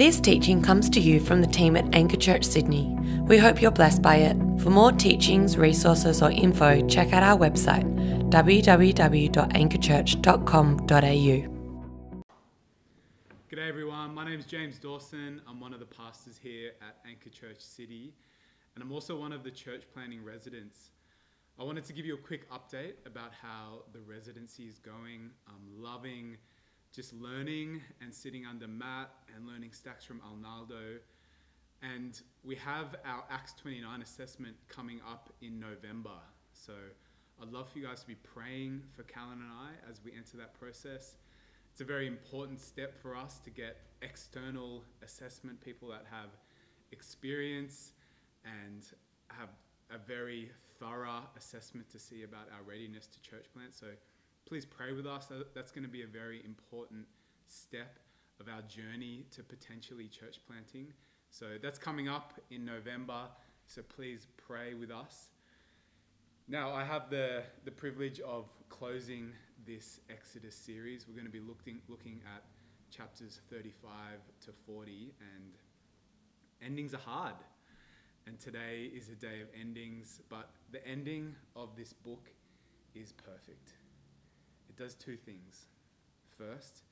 This teaching comes to you from the team at Anchor Church Sydney. We hope you're blessed by it. For more teachings, resources, or info, check out our website www.anchorchurch.com.au. G'day everyone, my name is James Dawson. I'm one of the pastors here at Anchor Church City, and I'm also one of the church planting residents. I wanted to give you a quick update about how the residency is going. I'm loving just learning and sitting under Matt and learning stacks from Alnaldo. And we have our Acts 29 assessment coming up in November. So I'd love for you guys to be praying for Callan and I as we enter that process. It's a very important step for us to get external assessment people that have experience and have a very thorough assessment to see about our readiness to church plant. So please pray with us. That's going to be a very important step of our journey to potentially church planting. So that's coming up in November. So please pray with us. Now, I have the, the privilege of closing this Exodus series. We're going to be looking, looking at chapters 35 to 40, and endings are hard. And today is a day of endings, but the ending of this book is perfect does two things. First,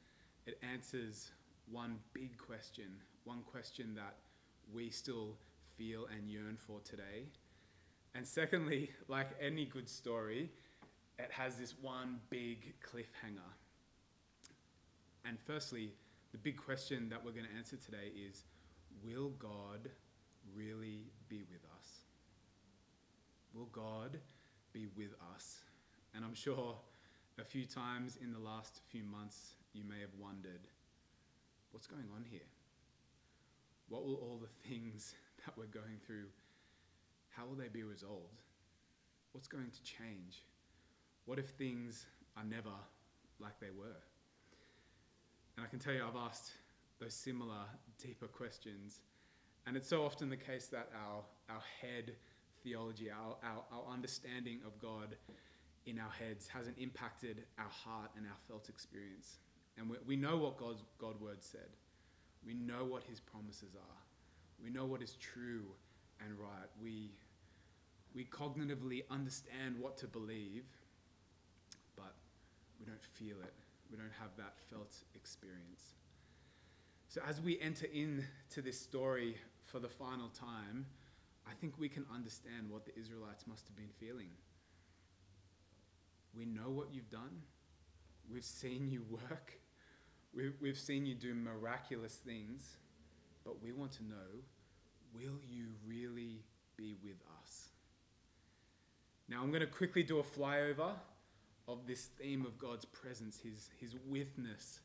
it answers one big question, one question that we still feel and yearn for today. And secondly, like any good story, it has this one big cliffhanger. And firstly, the big question that we're going to answer today is Will God really be with us? Will God be with us? And I'm sure a few times in the last few months, you may have wondered what's going on here? What will all the things that we're going through, how will they be resolved? What's going to change? What if things are never like they were? And I can tell you, I've asked those similar, deeper questions. And it's so often the case that our, our head theology, our, our, our understanding of God in our heads hasn't impacted our heart and our felt experience. And we, we know what God's God word said. We know what his promises are. We know what is true and right. We, we cognitively understand what to believe, but we don't feel it. We don't have that felt experience. So as we enter into this story for the final time, I think we can understand what the Israelites must have been feeling. We know what you've done. We've seen you work. We've, we've seen you do miraculous things. But we want to know will you really be with us? Now, I'm going to quickly do a flyover of this theme of God's presence, his, his withness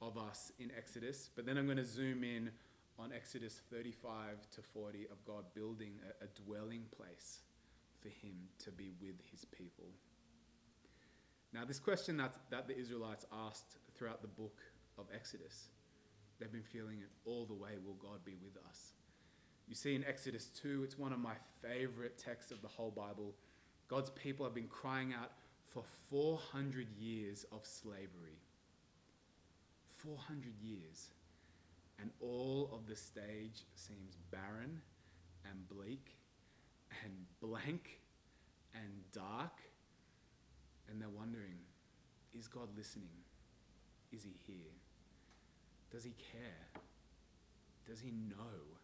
of us in Exodus. But then I'm going to zoom in on Exodus 35 to 40 of God building a, a dwelling place for him to be with his people. Now, this question that, that the Israelites asked throughout the book of Exodus, they've been feeling it all the way will God be with us? You see in Exodus 2, it's one of my favorite texts of the whole Bible. God's people have been crying out for 400 years of slavery. 400 years. And all of the stage seems barren and bleak and blank and they're wondering is God listening? Is he here? Does he care? Does he know?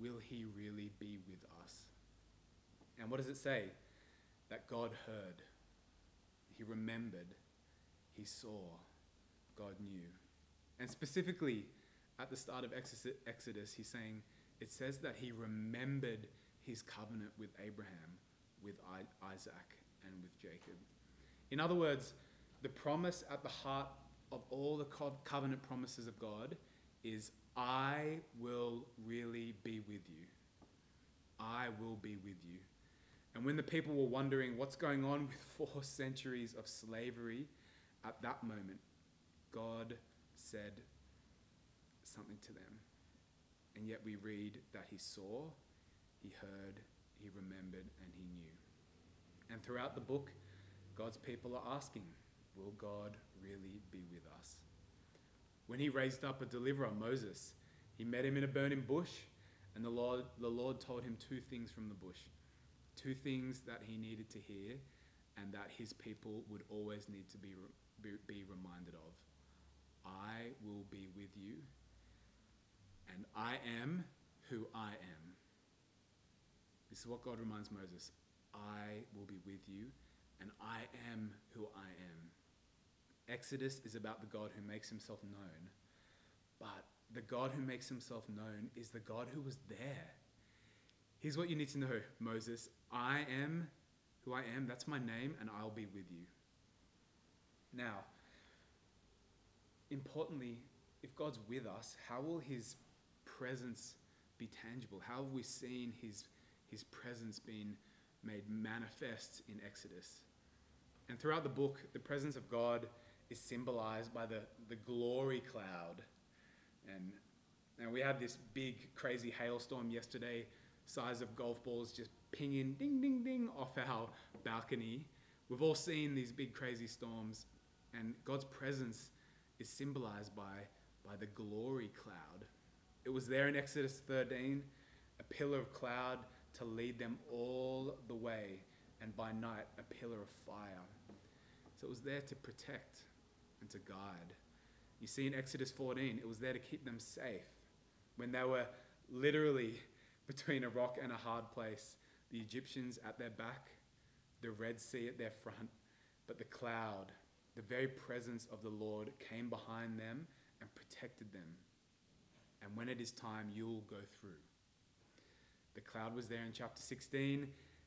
Will he really be with us? And what does it say? That God heard, he remembered, he saw, God knew. And specifically at the start of Exodus, he's saying, it says that he remembered his covenant with Abraham, with Isaac, and with Jacob. In other words, the promise at the heart of all the covenant promises of God is I will really be with you. I will be with you. And when the people were wondering what's going on with four centuries of slavery, at that moment, God said something to them. And yet we read that he saw, he heard, he remembered, and he knew. And throughout the book, God's people are asking, Will God really be with us? When he raised up a deliverer, Moses, He met him in a burning bush, and the Lord, the Lord told him two things from the bush. Two things that he needed to hear and that his people would always need to be, be, be reminded of. I will be with you, and I am who I am. This is what God reminds Moses I will be with you, and I am who I am. Exodus is about the God who makes himself known, but the God who makes himself known is the God who was there. Here's what you need to know, Moses I am who I am, that's my name, and I'll be with you. Now, importantly, if God's with us, how will his presence be tangible? How have we seen his, his presence being made manifest in Exodus? And throughout the book, the presence of God is symbolized by the, the glory cloud. And now we had this big, crazy hailstorm yesterday, size of golf balls just pinging ding, ding, ding off our balcony. We've all seen these big, crazy storms, and God's presence is symbolized by, by the glory cloud. It was there in Exodus 13, a pillar of cloud to lead them all the way, and by night, a pillar of fire. So it was there to protect and to guide. You see in Exodus 14, it was there to keep them safe. When they were literally between a rock and a hard place, the Egyptians at their back, the Red Sea at their front, but the cloud, the very presence of the Lord, came behind them and protected them. And when it is time, you'll go through. The cloud was there in chapter 16.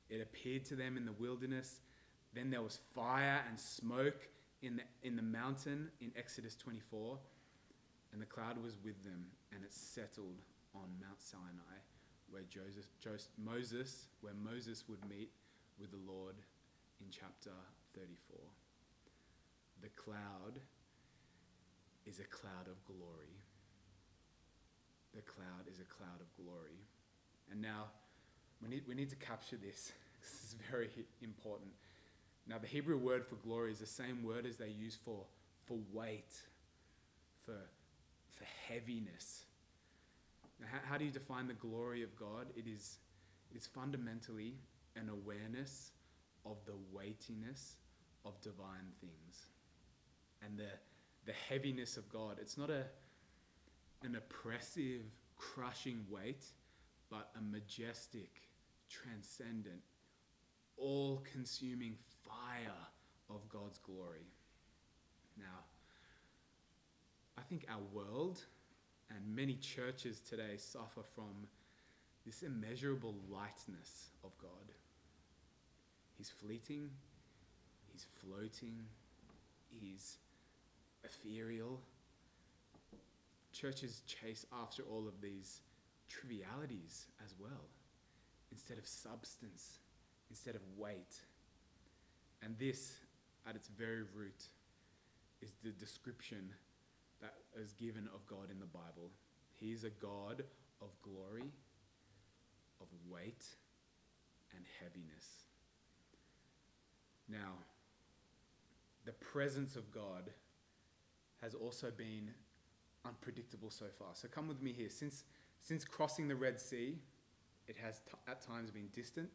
It appeared to them in the wilderness. Then there was fire and smoke in the, in the mountain in Exodus 24. And the cloud was with them, and it settled on Mount Sinai, where Joseph, Joseph, Moses, where Moses would meet with the Lord in chapter 34. The cloud is a cloud of glory. The cloud is a cloud of glory. And now we need, we need to capture this. This is very important. Now, the Hebrew word for glory is the same word as they use for, for weight, for, for heaviness. Now, how, how do you define the glory of God? It is, it is fundamentally an awareness of the weightiness of divine things and the, the heaviness of God. It's not a, an oppressive, crushing weight, but a majestic, transcendent, all consuming fire of God's glory. Now, I think our world and many churches today suffer from this immeasurable lightness of God. He's fleeting, he's floating, he's ethereal. Churches chase after all of these trivialities as well, instead of substance, instead of weight. And this, at its very root, is the description that is given of God in the Bible. He is a God of glory, of weight, and heaviness. Now, the presence of God has also been unpredictable so far. So come with me here. Since, since crossing the Red Sea, it has t- at times been distant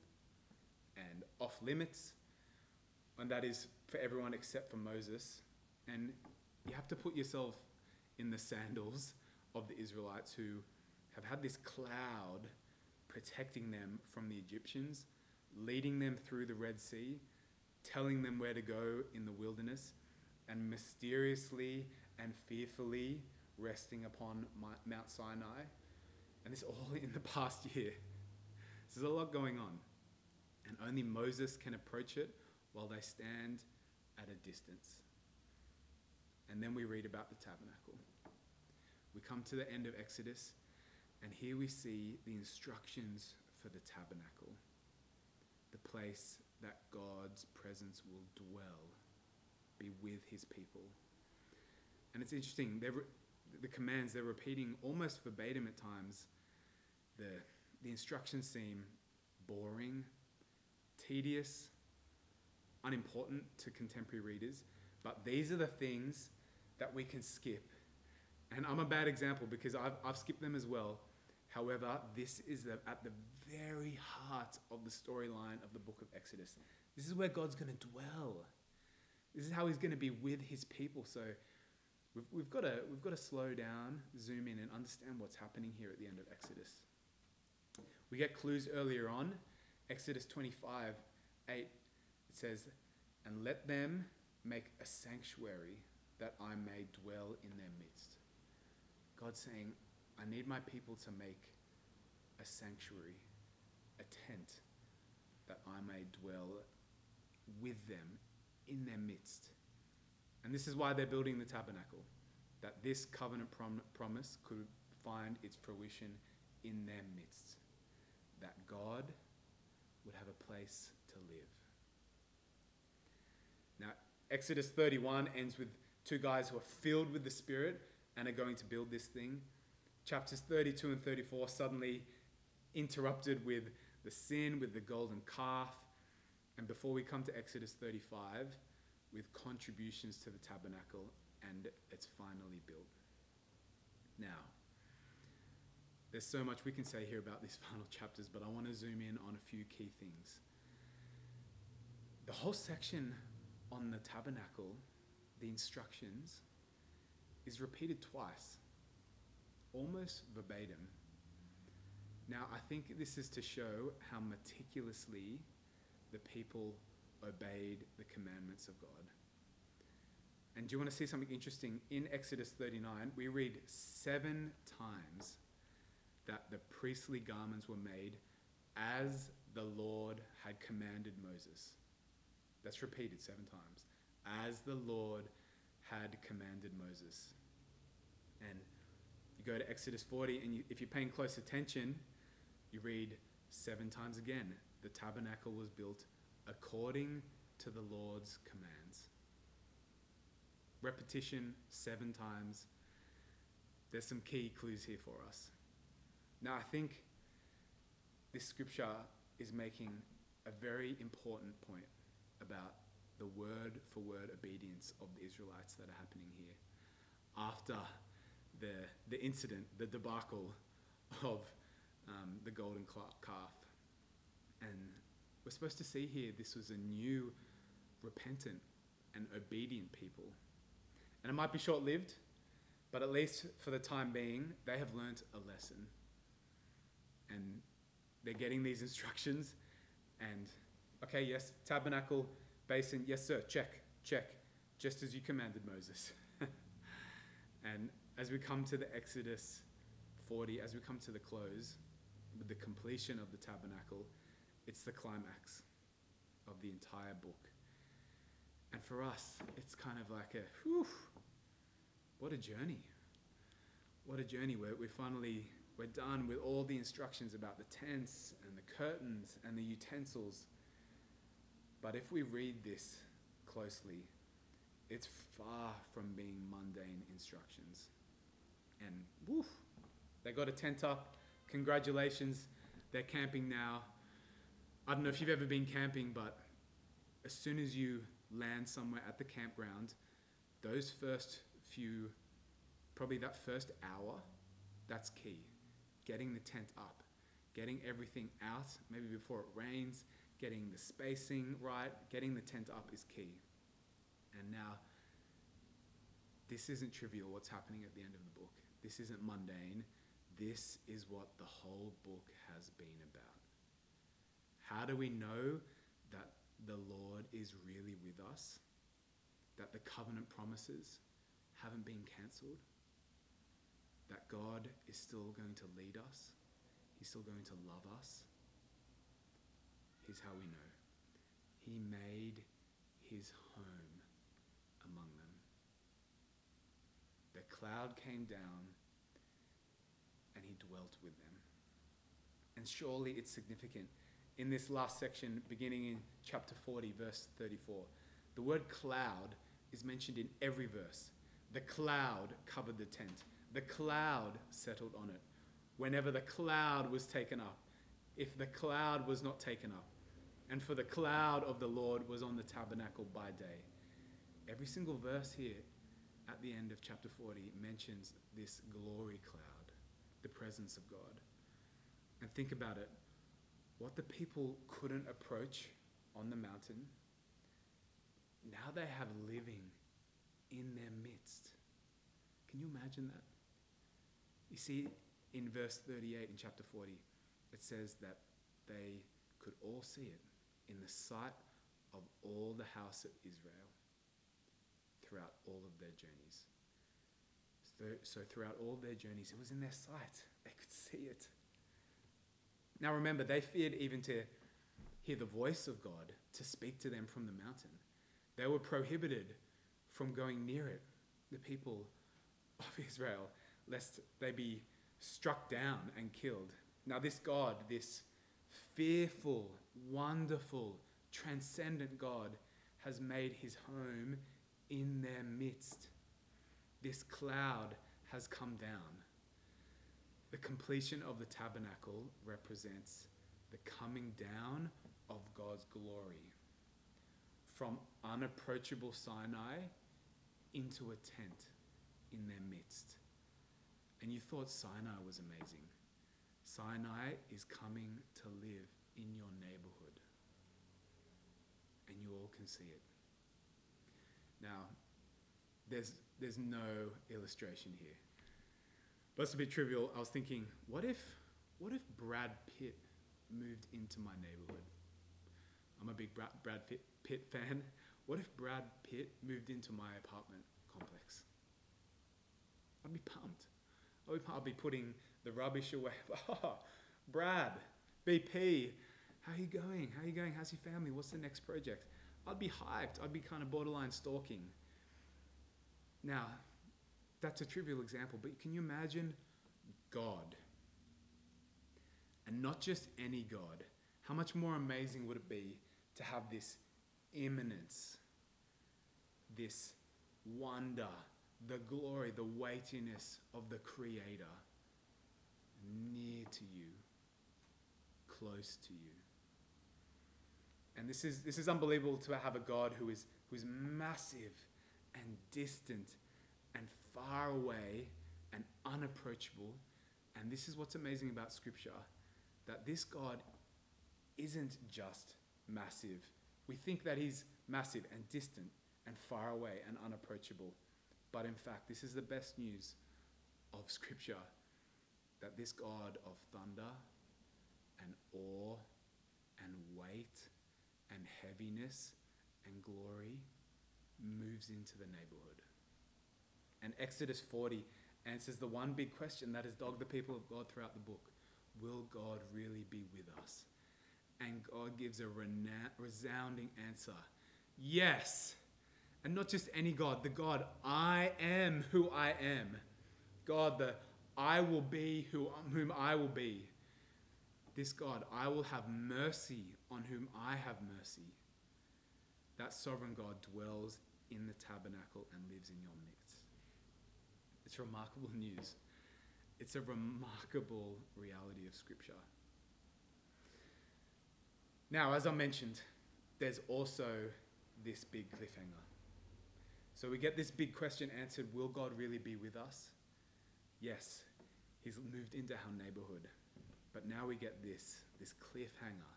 and off limits, and that is for everyone except for Moses. And you have to put yourself in the sandals of the Israelites who have had this cloud protecting them from the Egyptians, leading them through the Red Sea, telling them where to go in the wilderness, and mysteriously and fearfully resting upon Mount Sinai. And this all in the past year. So there's a lot going on. And only Moses can approach it while they stand at a distance. And then we read about the tabernacle. We come to the end of Exodus, and here we see the instructions for the tabernacle, the place that God's presence will dwell, be with his people. And it's interesting, re- the commands, they're repeating almost verbatim at times. The, the instructions seem boring, tedious, unimportant to contemporary readers, but these are the things that we can skip And I'm a bad example because I've, I've skipped them as well. However, this is the, at the very heart of the storyline of the book of Exodus. This is where God's going to dwell. This is how he's going to be with his people. So we've, we've, got to, we've got to slow down, zoom in, and understand what's happening here at the end of Exodus. We get clues earlier on. Exodus 25 8, it says, And let them make a sanctuary that I may dwell in their midst. God's saying, I need my people to make a sanctuary, a tent, that I may dwell with them in their midst. And this is why they're building the tabernacle, that this covenant prom- promise could find its fruition in their midst, that God would have a place to live. Now, Exodus 31 ends with two guys who are filled with the Spirit and are going to build this thing. Chapters 32 and 34 suddenly interrupted with the sin, with the golden calf. And before we come to Exodus 35, with contributions to the tabernacle, and it's finally built. Now, there's so much we can say here about these final chapters, but I want to zoom in on a few key things. The whole section on the tabernacle, the instructions, is repeated twice, almost verbatim. Now, I think this is to show how meticulously the people obeyed the commandments of God. And do you want to see something interesting? In Exodus 39, we read seven times that the priestly garments were made as the Lord had commanded Moses. That's repeated seven times. As the Lord had commanded Moses. And you go to Exodus 40, and you, if you're paying close attention, you read seven times again the tabernacle was built according to the Lord's commands. Repetition seven times. There's some key clues here for us. Now, I think this scripture is making a very important point about the word for word obedience of the Israelites that are happening here after the, the incident, the debacle of um, the golden calf. And we're supposed to see here this was a new, repentant, and obedient people. And it might be short lived, but at least for the time being, they have learnt a lesson. And they're getting these instructions, and okay, yes, tabernacle, basin, yes, sir, check, check, just as you commanded Moses. and as we come to the Exodus 40, as we come to the close, with the completion of the tabernacle, it's the climax of the entire book. And for us, it's kind of like a, whew, what a journey. What a journey. We're, we finally, we're done with all the instructions about the tents and the curtains and the utensils. But if we read this closely, it's far from being mundane instructions. And woof, they got a tent up. Congratulations, they're camping now. I don't know if you've ever been camping, but as soon as you land somewhere at the campground, those first few, probably that first hour, that's key. Getting the tent up, getting everything out, maybe before it rains, getting the spacing right, getting the tent up is key. And now, this isn't trivial what's happening at the end of the book. This isn't mundane. This is what the whole book has been about. How do we know that the Lord is really with us? That the covenant promises haven't been cancelled? That God is still going to lead us? He's still going to love us? Here's how we know He made his home among them. The cloud came down and he dwelt with them. And surely it's significant in this last section, beginning in chapter 40, verse 34. The word cloud is mentioned in every verse. The cloud covered the tent, the cloud settled on it. Whenever the cloud was taken up, if the cloud was not taken up, and for the cloud of the Lord was on the tabernacle by day. Every single verse here at the end of chapter 40 mentions this glory cloud, the presence of God. And think about it what the people couldn't approach on the mountain, now they have living in their midst. Can you imagine that? You see, in verse 38 in chapter 40, it says that they could all see it in the sight of all the house of Israel throughout all of their journeys. So, so throughout all their journeys, it was in their sight. They could see it. Now remember, they feared even to hear the voice of God, to speak to them from the mountain. They were prohibited from going near it, the people of Israel, lest they be struck down and killed. Now, this God, this fearful, wonderful, transcendent God, has made his home in their midst. This cloud has come down. The completion of the tabernacle represents the coming down of God's glory from unapproachable Sinai into a tent in their midst. And you thought Sinai was amazing. Sinai is coming to live in your neighborhood. And you all can see it. Now, there's, there's no illustration here. But it's a bit trivial. I was thinking, what if, what if Brad Pitt moved into my neighborhood? I'm a big Brad, Brad Pitt fan. What if Brad Pitt moved into my apartment complex? I'd be pumped. I'd be, putting the rubbish away. Oh, Brad, BP, how are you going? How are you going? How's your family? What's the next project? I'd be hyped. I'd be kind of borderline stalking. Now, that's a trivial example, but can you imagine God? And not just any God. How much more amazing would it be to have this immanence, this wonder, the glory, the weightiness of the Creator near to you, close to you? And this is, this is unbelievable to have a God who is, who is massive and distant and far away and unapproachable. And this is what's amazing about Scripture that this God isn't just massive. We think that He's massive and distant and far away and unapproachable. But in fact, this is the best news of Scripture that this God of thunder and awe and weight and heaviness and glory moves into the neighborhood. And Exodus 40 answers the one big question that has dogged the people of God throughout the book Will God really be with us? And God gives a resounding answer Yes. And not just any God, the God, I am who I am. God, the I will be who, whom I will be. This God, I will have mercy on whom I have mercy. That sovereign God dwells in the tabernacle and lives in your midst. It's remarkable news. It's a remarkable reality of Scripture. Now, as I mentioned, there's also this big cliffhanger. So we get this big question answered Will God really be with us? Yes, He's moved into our neighborhood. But now we get this this cliffhanger,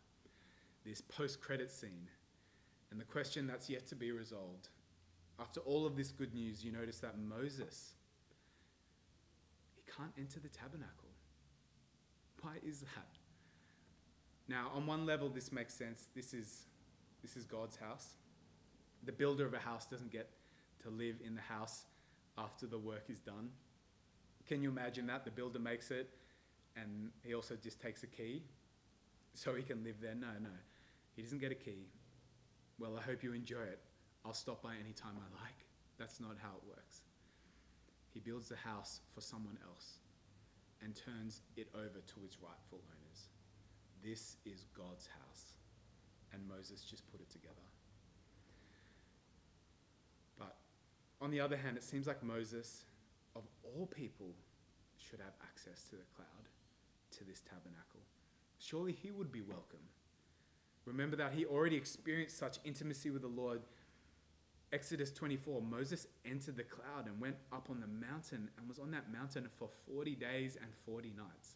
this post credit scene, and the question that's yet to be resolved. After all of this good news, you notice that Moses, he can't enter the tabernacle. Why is that? Now, on one level, this makes sense. This is, this is God's house. The builder of a house doesn't get to live in the house after the work is done. Can you imagine that? The builder makes it and he also just takes a key so he can live there. No, no. He doesn't get a key. Well, I hope you enjoy it. I'll stop by any time I like. That's not how it works. He builds the house for someone else and turns it over to its rightful owners. This is God's house. And Moses just put it together. But on the other hand, it seems like Moses, of all people, should have access to the cloud, to this tabernacle. Surely he would be welcome. Remember that he already experienced such intimacy with the Lord Exodus 24, Moses entered the cloud and went up on the mountain and was on that mountain for 40 days and 40 nights.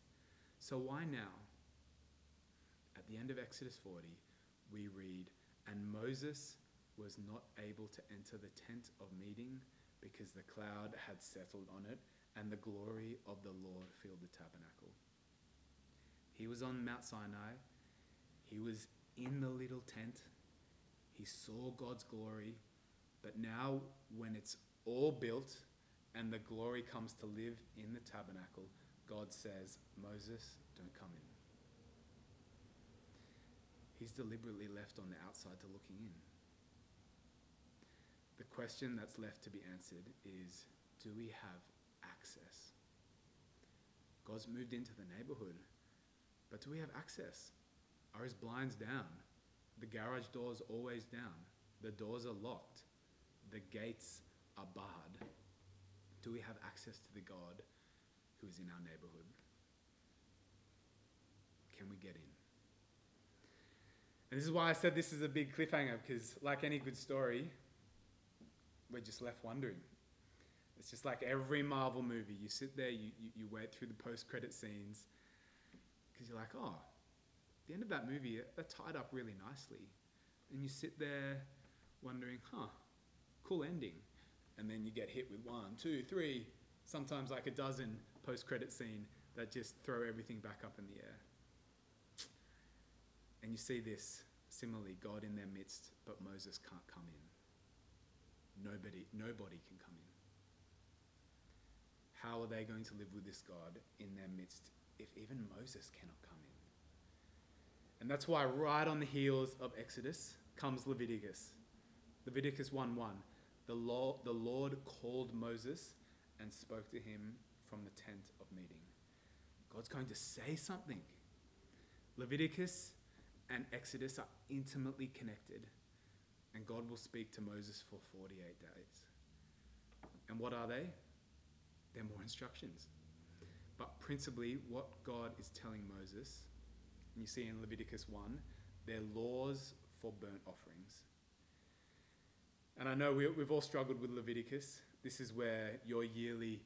So why now? At the end of Exodus 40, we read, And Moses was not able to enter the tent of meeting because the cloud had settled on it and the glory of the Lord filled the tabernacle. He was on Mount Sinai. He was in the little tent. He saw God's glory. But now, when it's all built and the glory comes to live in the tabernacle, God says, Moses, don't come in. He's deliberately left on the outside to looking in. The question that's left to be answered is do we have access? God's moved into the neighborhood, but do we have access? Are his blinds down? The garage door's always down. The doors are locked. The gates are barred. Do we have access to the God who is in our neighborhood? Can we get in? And this is why I said this is a big cliffhanger, because like any good story, we're just left wondering. It's just like every Marvel movie. You sit there, you, you, you wait through the post credit scenes, because you're like, oh, the end of that movie, that tied up really nicely. And you sit there wondering, huh, cool ending. And then you get hit with one, two, three, sometimes like a dozen post credit scene that just throw everything back up in the air. And you see this similarly, God in their midst, but Moses can't come in. Nobody, nobody can come in. How are they going to live with this God in their midst if even Moses cannot come in? And that's why, right on the heels of Exodus, comes Leviticus. Leviticus 1 1. The Lord, the Lord called Moses and spoke to him from the tent of meeting. God's going to say something. Leviticus and Exodus are intimately connected, and God will speak to Moses for 48 days. And what are they? They're more instructions. But principally, what God is telling Moses, and you see in Leviticus 1, they're laws for burnt offerings. And I know we, we've all struggled with Leviticus. This is where your yearly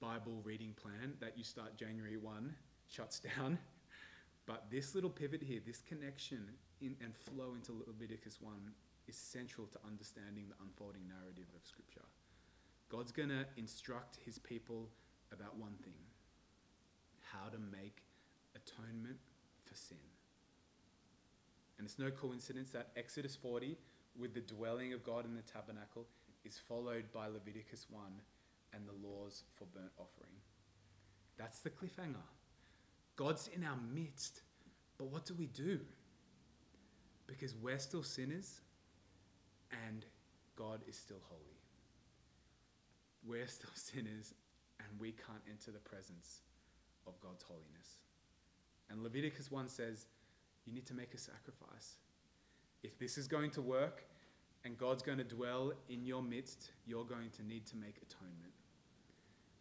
Bible reading plan that you start January 1 shuts down. But this little pivot here, this connection in, and flow into Leviticus 1 is central to understanding the unfolding narrative of Scripture. God's going to instruct his people about one thing how to make atonement for sin. And it's no coincidence that Exodus 40 with the dwelling of God in the tabernacle is followed by Leviticus 1 and the laws for burnt offering. That's the cliffhanger. God's in our midst, but what do we do? Because we're still sinners and God is still holy. We're still sinners and we can't enter the presence of God's holiness. And Leviticus 1 says, you need to make a sacrifice. If this is going to work and God's going to dwell in your midst, you're going to need to make atonement.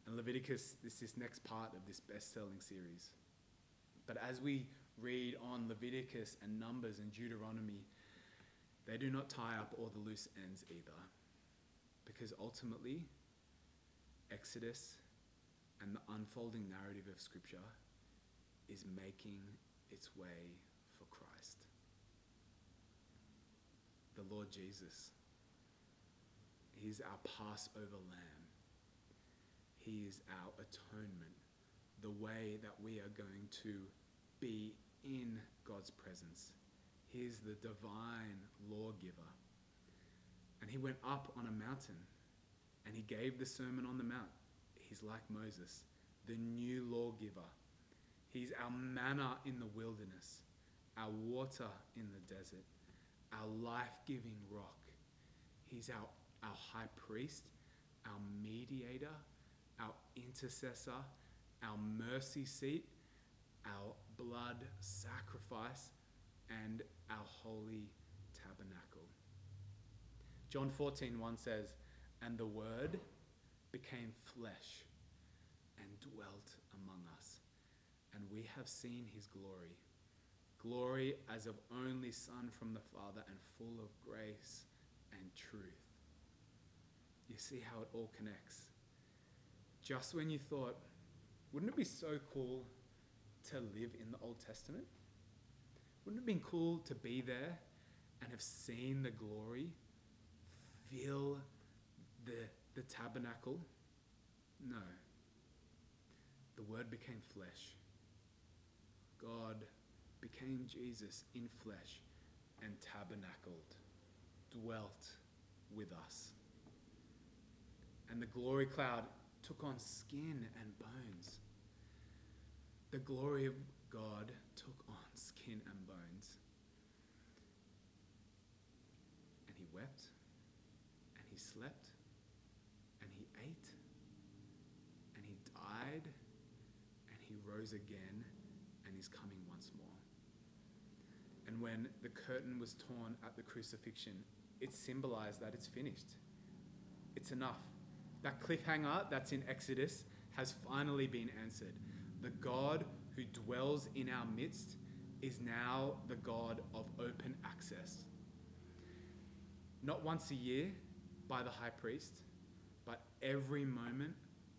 And Leviticus this is this next part of this best selling series. But as we read on Leviticus and Numbers and Deuteronomy, they do not tie up all the loose ends either. Because ultimately, Exodus and the unfolding narrative of Scripture is making its way for Christ. the Lord Jesus. He's our Passover lamb. He is our atonement, the way that we are going to be in God's presence. He is the divine lawgiver. And he went up on a mountain and he gave the Sermon on the Mount. He's like Moses, the new lawgiver. He's our manna in the wilderness, our water in the desert our life giving rock. He's our, our high priest, our mediator, our intercessor, our mercy seat, our blood sacrifice, and our holy tabernacle. John 14, 1 says, And the Word became flesh and dwelt among us, and we have seen his glory glory as of only Son from the Father, and full of grace and truth. you see how it all connects. Just when you thought, wouldn't it be so cool to live in the Old Testament? Wouldn't it have been cool to be there and have seen the glory, feel the, the tabernacle? No. The Word became flesh. God became Jesus in flesh and tabernacled, dwelt with us. And the glory cloud took on skin and bones. The glory of God took on skin and bones. And he wept, and he slept, and he ate, and he died, and he rose again, and he's coming once more. And when the curtain was torn at the crucifixion, it symbolized that it's finished. It's enough. That cliffhanger that's in Exodus has finally been answered. The God who dwells in our midst is now the God of open access. Not once a year by the high priest, but every moment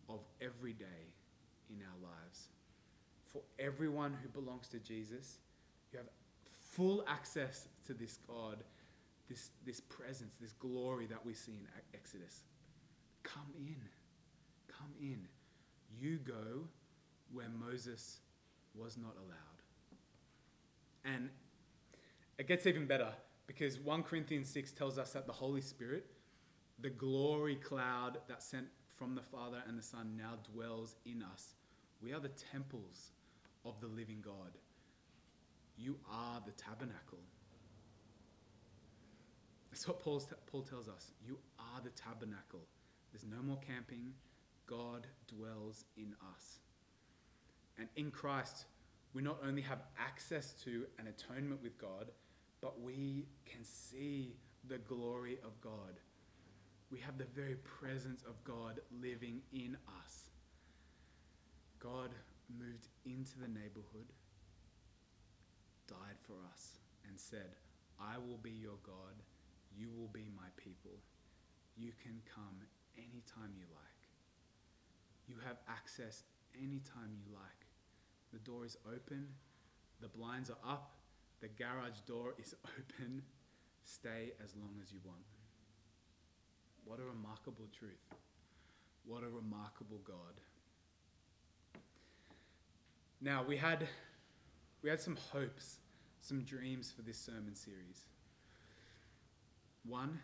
of every day in our lives. For everyone who belongs to Jesus, you have full access to this God, this, this presence, this glory that we see in Exodus. Come in. Come in. You go where Moses was not allowed. And it gets even better because 1 Corinthians 6 tells us that the Holy Spirit, the glory cloud that sent from the Father and the Son, now dwells in us. We are the temples of the living God. You are the tabernacle. That's what Paul's, Paul tells us. You are the tabernacle. There's no more camping. God dwells in us. And in Christ, we not only have access to an atonement with God, but we can see the glory of God. We have the very presence of God living in us. God moved into the neighborhood, died for us, and said, I will be your God, you will be my people. You can come anytime you like. You have access anytime you like. The door is open, the blinds are up, the garage door is open. Stay as long as you want. What a remarkable truth. What a remarkable God. Now, we had, we had some hopes, some dreams for this sermon series. One,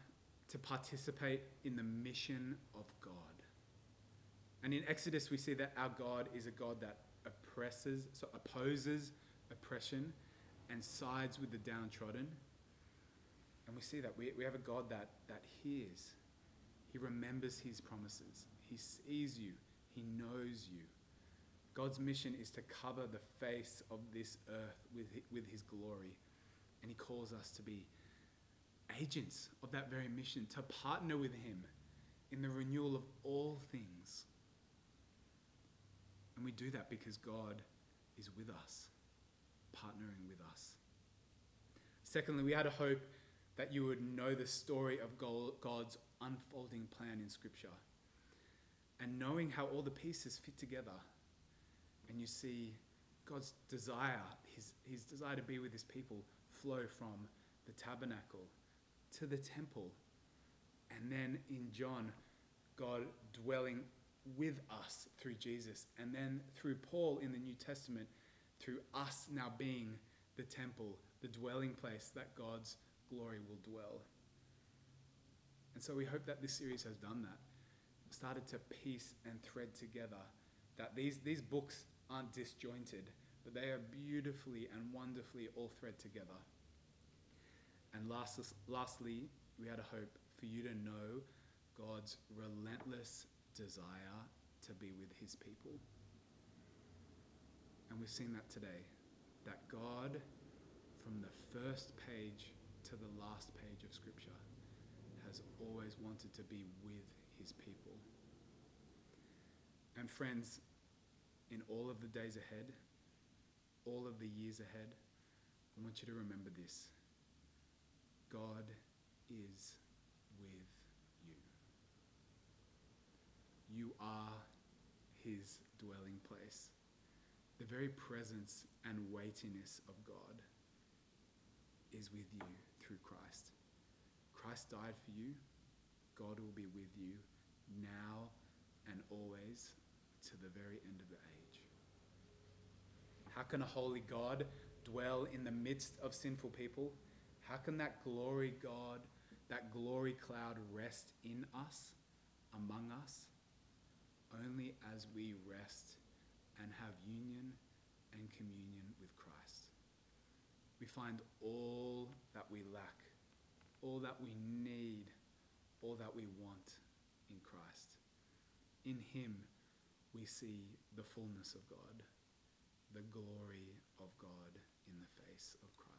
to participate in the mission of God. And in Exodus, we see that our God is a God that oppresses, so opposes oppression and sides with the downtrodden. And we see that we, we have a God that, that hears, He remembers His promises, He sees you, He knows you. God's mission is to cover the face of this earth with, with His glory. And He calls us to be agents of that very mission, to partner with Him in the renewal of all things. And we do that because God is with us, partnering with us. Secondly, we had a hope that you would know the story of God's unfolding plan in Scripture and knowing how all the pieces fit together. And you see God's desire, his, his desire to be with his people, flow from the tabernacle to the temple. And then in John, God dwelling with us through Jesus. And then through Paul in the New Testament, through us now being the temple, the dwelling place that God's glory will dwell. And so we hope that this series has done that. Started to piece and thread together that these, these books aren't disjointed, but they are beautifully and wonderfully all thread together. And last, lastly, we had a hope for you to know God's relentless desire to be with his people. And we've seen that today. That God, from the first page to the last page of Scripture, has always wanted to be with his people. And friends, in all of the days ahead, all of the years ahead, I want you to remember this God is with you. you are his dwelling place. The very presence and weightiness of God is with you through Christ. Christ died for you. God will be with you now and always to the very end of the age. How can a holy God dwell in the midst of sinful people? How can that glory God, that glory cloud rest in us, among us? Only as we rest and have union and communion with Christ. We find all that we lack, all that we need, all that we want in Christ. In Him, we see the fullness of God, the glory of God in the face of Christ.